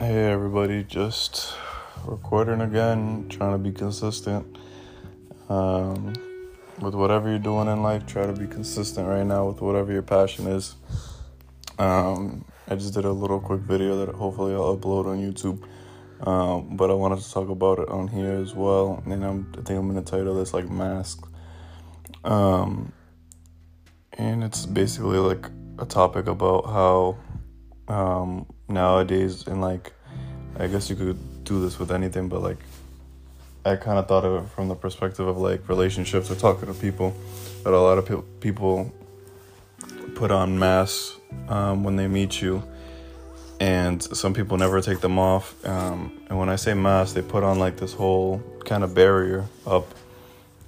everybody. Just recording again, trying to be consistent. Um, with whatever you're doing in life, try to be consistent right now with whatever your passion is. Um, I just did a little quick video that hopefully I'll upload on YouTube. Um, but I wanted to talk about it on here as well. And I'm, I think I'm to title this like Mask. Um, and it's basically like a topic about how um, nowadays, and like, I guess you could do this with anything, but like, I kind of thought of it from the perspective of like relationships or talking to people. But a lot of pe- people put on masks um, when they meet you, and some people never take them off. Um, and when I say mask, they put on like this whole kind of barrier up,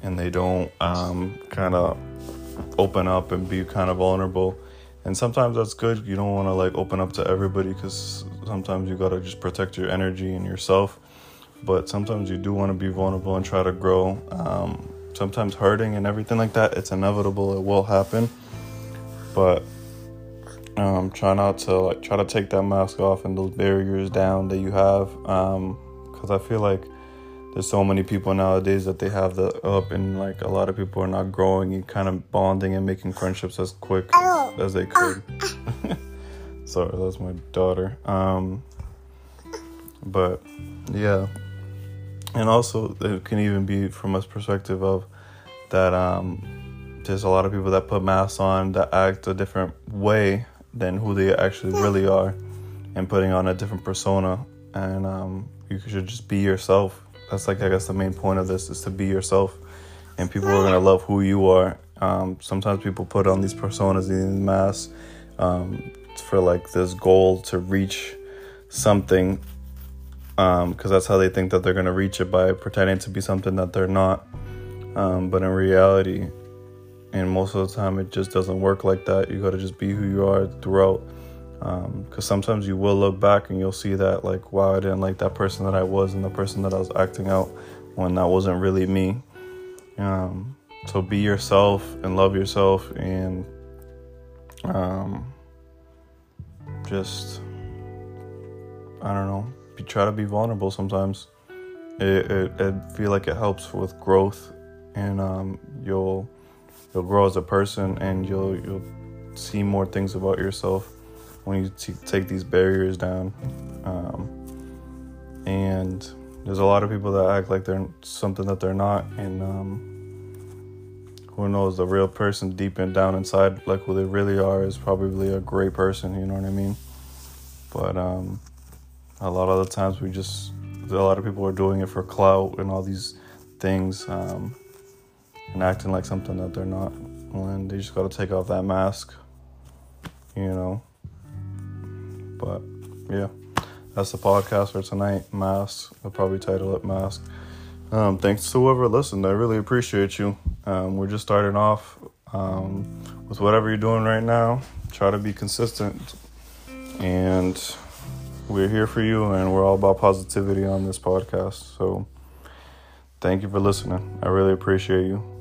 and they don't um, kind of open up and be kind of vulnerable. And sometimes that's good. You don't want to like open up to everybody because sometimes you gotta just protect your energy and yourself. But sometimes you do want to be vulnerable and try to grow. Um, sometimes hurting and everything like that, it's inevitable. It will happen. But um, try not to like try to take that mask off and those barriers down that you have. Because I feel like there's so many people nowadays that they have the up and like a lot of people are not growing and kind of bonding and making friendships as quick as they could. Sorry that's my daughter. Um but yeah. And also it can even be from a perspective of that um there's a lot of people that put masks on that act a different way than who they actually really are and putting on a different persona. And um you should just be yourself that's like I guess the main point of this is to be yourself, and people are gonna love who you are. Um, sometimes people put on these personas, these masks, um, for like this goal to reach something, because um, that's how they think that they're gonna reach it by pretending to be something that they're not. Um, but in reality, and most of the time, it just doesn't work like that. You gotta just be who you are throughout because um, sometimes you will look back and you'll see that like wow i didn't like that person that i was and the person that i was acting out when that wasn't really me. Um, so be yourself and love yourself and um, just i don't know be, try to be vulnerable sometimes. It, it, it feel like it helps with growth and um, you'll you'll grow as a person and you'll you'll see more things about yourself when you take these barriers down. Um, and there's a lot of people that act like they're something that they're not, and um, who knows, the real person deep and down inside, like who they really are, is probably a great person. You know what I mean? But um, a lot of the times we just, a lot of people are doing it for clout and all these things, um, and acting like something that they're not. And they just got to take off that mask, you know. But yeah, that's the podcast for tonight. Mask. I'll probably title it Mask. Um, thanks to whoever listened. I really appreciate you. Um, we're just starting off um, with whatever you're doing right now. Try to be consistent. And we're here for you, and we're all about positivity on this podcast. So thank you for listening. I really appreciate you.